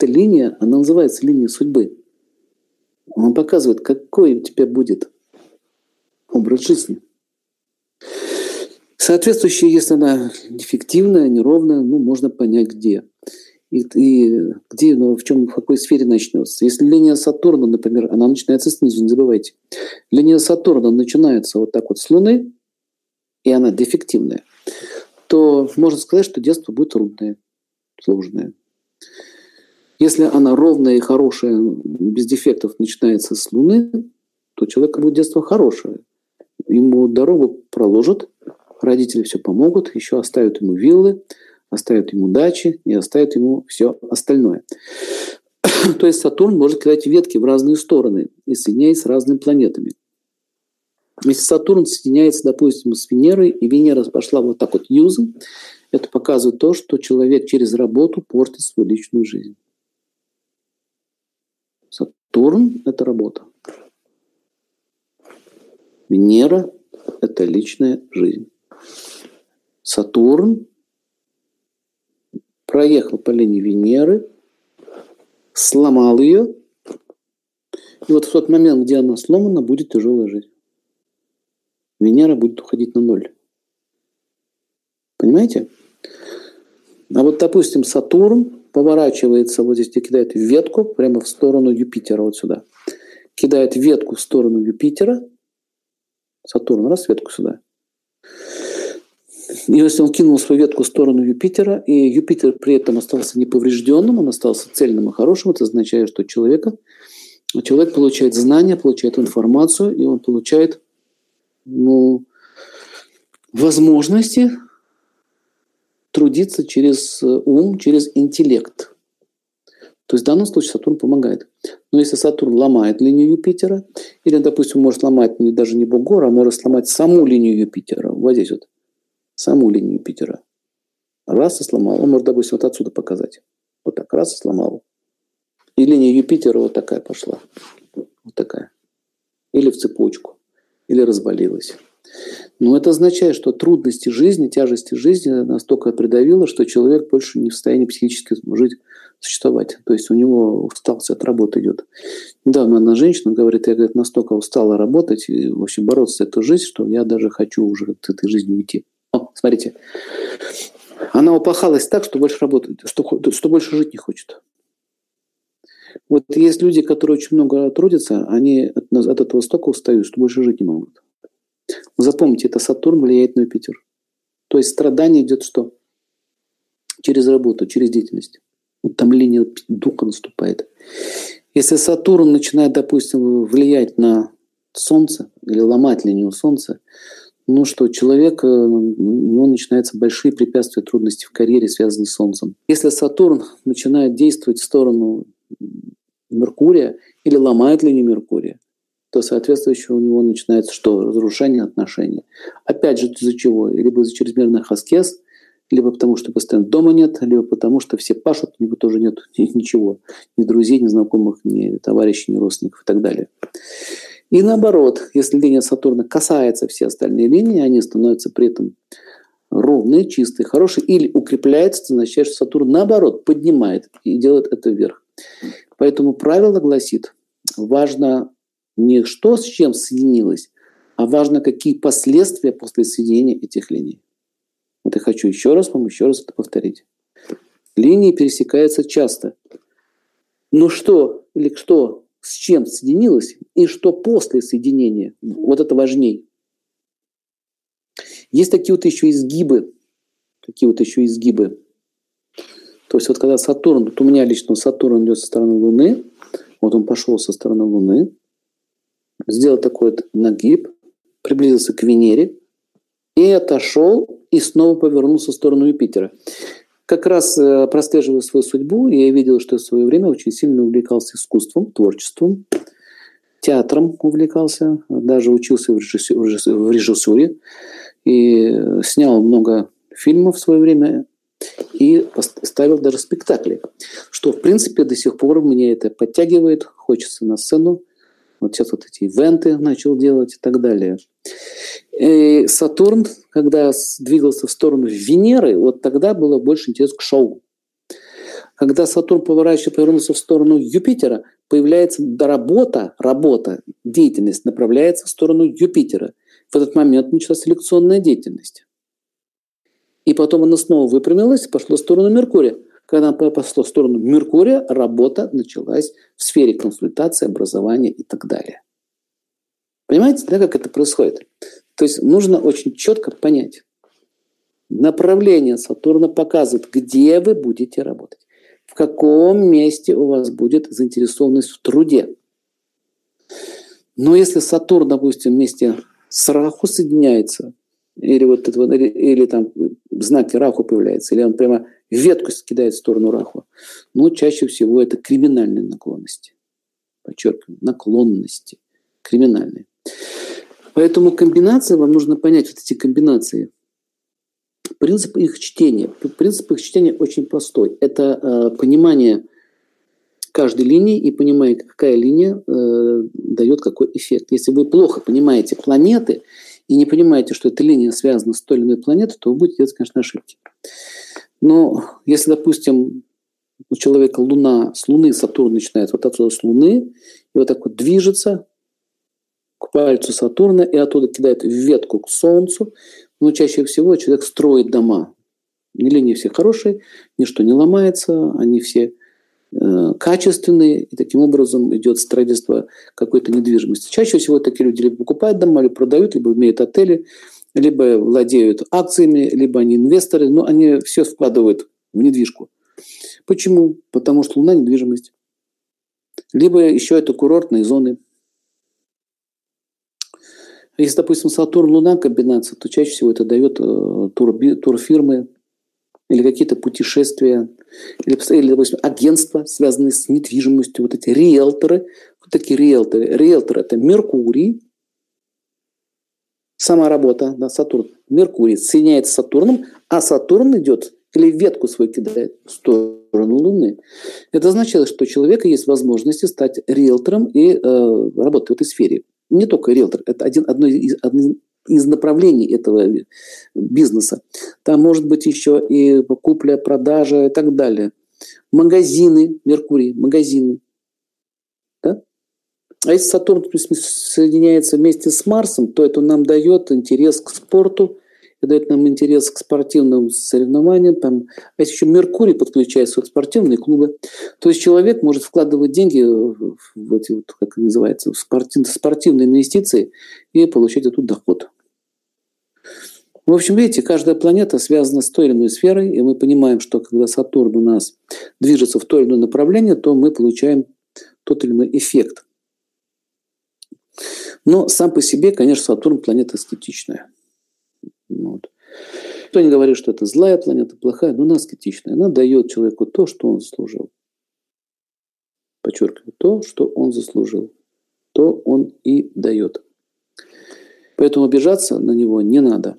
эта линия, она называется линия судьбы. Он показывает, какой у тебя будет образ жизни. Соответствующая, если она дефективная, неровная, ну, можно понять, где. И, и где, ну, в чем, в какой сфере начнется. Если линия Сатурна, например, она начинается снизу, не забывайте. Линия Сатурна начинается вот так вот с Луны, и она дефективная, то можно сказать, что детство будет трудное, сложное. Если она ровная и хорошая, без дефектов начинается с Луны, то человека будет детство хорошее. Ему дорогу проложат, родители все помогут, еще оставят ему виллы, оставят ему дачи и оставят ему все остальное. То есть Сатурн может кидать ветки в разные стороны и соединяясь с разными планетами. Если Сатурн соединяется, допустим, с Венерой, и Венера пошла вот так вот юзом, это показывает то, что человек через работу портит свою личную жизнь. Сатурн – это работа. Венера – это личная жизнь. Сатурн проехал по линии Венеры, сломал ее, и вот в тот момент, где она сломана, будет тяжелая жизнь. Венера будет уходить на ноль. Понимаете? А вот, допустим, Сатурн поворачивается вот здесь, где кидает ветку прямо в сторону Юпитера, вот сюда. Кидает ветку в сторону Юпитера. Сатурн, раз ветку сюда. И если он кинул свою ветку в сторону Юпитера, и Юпитер при этом остался неповрежденным, он остался цельным и хорошим, это означает, что человека, человек получает знания, получает информацию, и он получает ну, возможности трудиться через ум, через интеллект. То есть в данном случае Сатурн помогает. Но если Сатурн ломает линию Юпитера, или, допустим, может ломать не, даже не Бугора, а может сломать саму линию Юпитера, вот здесь вот, саму линию Юпитера. Раз и сломал. Он может, допустим, вот отсюда показать. Вот так, раз и сломал. И линия Юпитера вот такая пошла. Вот такая. Или в цепочку. Или развалилась. Но это означает, что трудности жизни, тяжести жизни настолько придавило, что человек больше не в состоянии психически жить, существовать. То есть у него усталость от работы идет. Недавно одна женщина говорит, я говорит, настолько устала работать и вообще бороться с этой жизнью, что я даже хочу уже от этой жизни уйти. О, смотрите. Она упахалась так, что больше работает, что, что больше жить не хочет. Вот есть люди, которые очень много трудятся, они от, от этого столько устают, что больше жить не могут. Запомните, это Сатурн влияет на Юпитер. То есть страдание идет что? Через работу, через деятельность. Линия духа наступает. Если Сатурн начинает, допустим, влиять на Солнце или ломать линию Солнца, ну что, человек, э, у него начинаются большие препятствия, трудности в карьере, связанные с Солнцем. Если Сатурн начинает действовать в сторону Меркурия или ломает линию Меркурия, то соответствующе у него начинается что? Разрушение отношений. Опять же, из-за чего? Либо из-за чрезмерных аскез, либо потому, что постоянно дома нет, либо потому, что все пашут, либо тоже нет ничего. Ни друзей, ни знакомых, ни товарищей, ни родственников и так далее. И наоборот, если линия Сатурна касается все остальные линии, они становятся при этом ровные, чистые, хорошие, или укрепляется, означает, что Сатурн наоборот поднимает и делает это вверх. Поэтому правило гласит, важно не что с чем соединилось, а важно, какие последствия после соединения этих линий. Вот я хочу еще раз вам еще раз это повторить. Линии пересекаются часто. Но что или что с чем соединилось и что после соединения, вот это важней. Есть такие вот еще изгибы, такие вот еще изгибы. То есть вот когда Сатурн, вот у меня лично Сатурн идет со стороны Луны, вот он пошел со стороны Луны, сделал такой вот нагиб, приблизился к Венере и отошел, и снова повернулся в сторону Юпитера. Как раз э, прослеживая свою судьбу, я видел, что в свое время очень сильно увлекался искусством, творчеством, театром увлекался, даже учился в режиссуре и снял много фильмов в свое время и ставил даже спектакли, что, в принципе, до сих пор мне это подтягивает, хочется на сцену вот сейчас вот эти ивенты начал делать и так далее. И Сатурн, когда двигался в сторону Венеры, вот тогда было больше интерес к шоу. Когда Сатурн поворачивается, повернулся в сторону Юпитера, появляется работа, работа, деятельность направляется в сторону Юпитера. В этот момент началась селекционная деятельность. И потом она снова выпрямилась пошла в сторону Меркурия. Когда она пошла в сторону Меркурия, работа началась в сфере консультации, образования и так далее. Понимаете, да, как это происходит? То есть нужно очень четко понять. Направление Сатурна показывает, где вы будете работать в каком месте у вас будет заинтересованность в труде. Но если Сатурн, допустим, вместе с Раху соединяется, или вот это, или, или там знаки Раху появляются, или он прямо ветку скидает в сторону Раху, ну, чаще всего это криминальные наклонности. Подчеркиваю, наклонности. Криминальные. Поэтому комбинации, вам нужно понять вот эти комбинации – Принцип их чтения. Принцип их чтения очень простой. Это э, понимание каждой линии и понимание, какая линия э, дает какой эффект. Если вы плохо понимаете планеты и не понимаете, что эта линия связана с той или иной планетой, то вы будете делать, конечно, ошибки. Но если, допустим, у человека Луна, с Луны Сатурн начинает вот отсюда с Луны, и вот так вот движется к пальцу Сатурна, и оттуда кидает ветку к Солнцу, но чаще всего человек строит дома. Линии все хорошие, ничто не ломается, они все э, качественные, и таким образом идет строительство какой-то недвижимости. Чаще всего такие люди либо покупают дома, либо продают, либо имеют отели, либо владеют акциями, либо они инвесторы, но они все вкладывают в недвижку. Почему? Потому что Луна – недвижимость. Либо еще это курортные зоны – если, допустим, Сатурн-Луна комбинация, то чаще всего это дает э, тур, турфирмы или какие-то путешествия, или, или, допустим, агентства, связанные с недвижимостью, вот эти риэлторы. Вот такие риэлторы. Риэлтор – это Меркурий, сама работа, да, Сатурн. Меркурий соединяется с Сатурном, а Сатурн идет или ветку свою кидает в сторону Луны. Это означает, что у человека есть возможности стать риэлтором и э, работать в этой сфере не только риэлтор, это один, одно из, одно из направлений этого бизнеса. Там может быть еще и купля, продажа и так далее. Магазины, Меркурий, магазины. Да? А если Сатурн соединяется вместе с Марсом, то это нам дает интерес к спорту, дает нам интерес к спортивным соревнованиям. Там, а если еще Меркурий подключается в спортивные клубы, то есть человек может вкладывать деньги в эти, вот, как называется, в спортив, спортивные инвестиции и получать оттуда доход. В общем, видите, каждая планета связана с той или иной сферой, и мы понимаем, что когда Сатурн у нас движется в то или иное направление, то мы получаем тот или иной эффект. Но сам по себе, конечно, Сатурн планета эстетичная. Вот. Кто не говорит, что это злая планета, плохая, но она аскетичная. Она дает человеку то, что он заслужил. Подчеркиваю, то, что он заслужил. То он и дает. Поэтому обижаться на него не надо.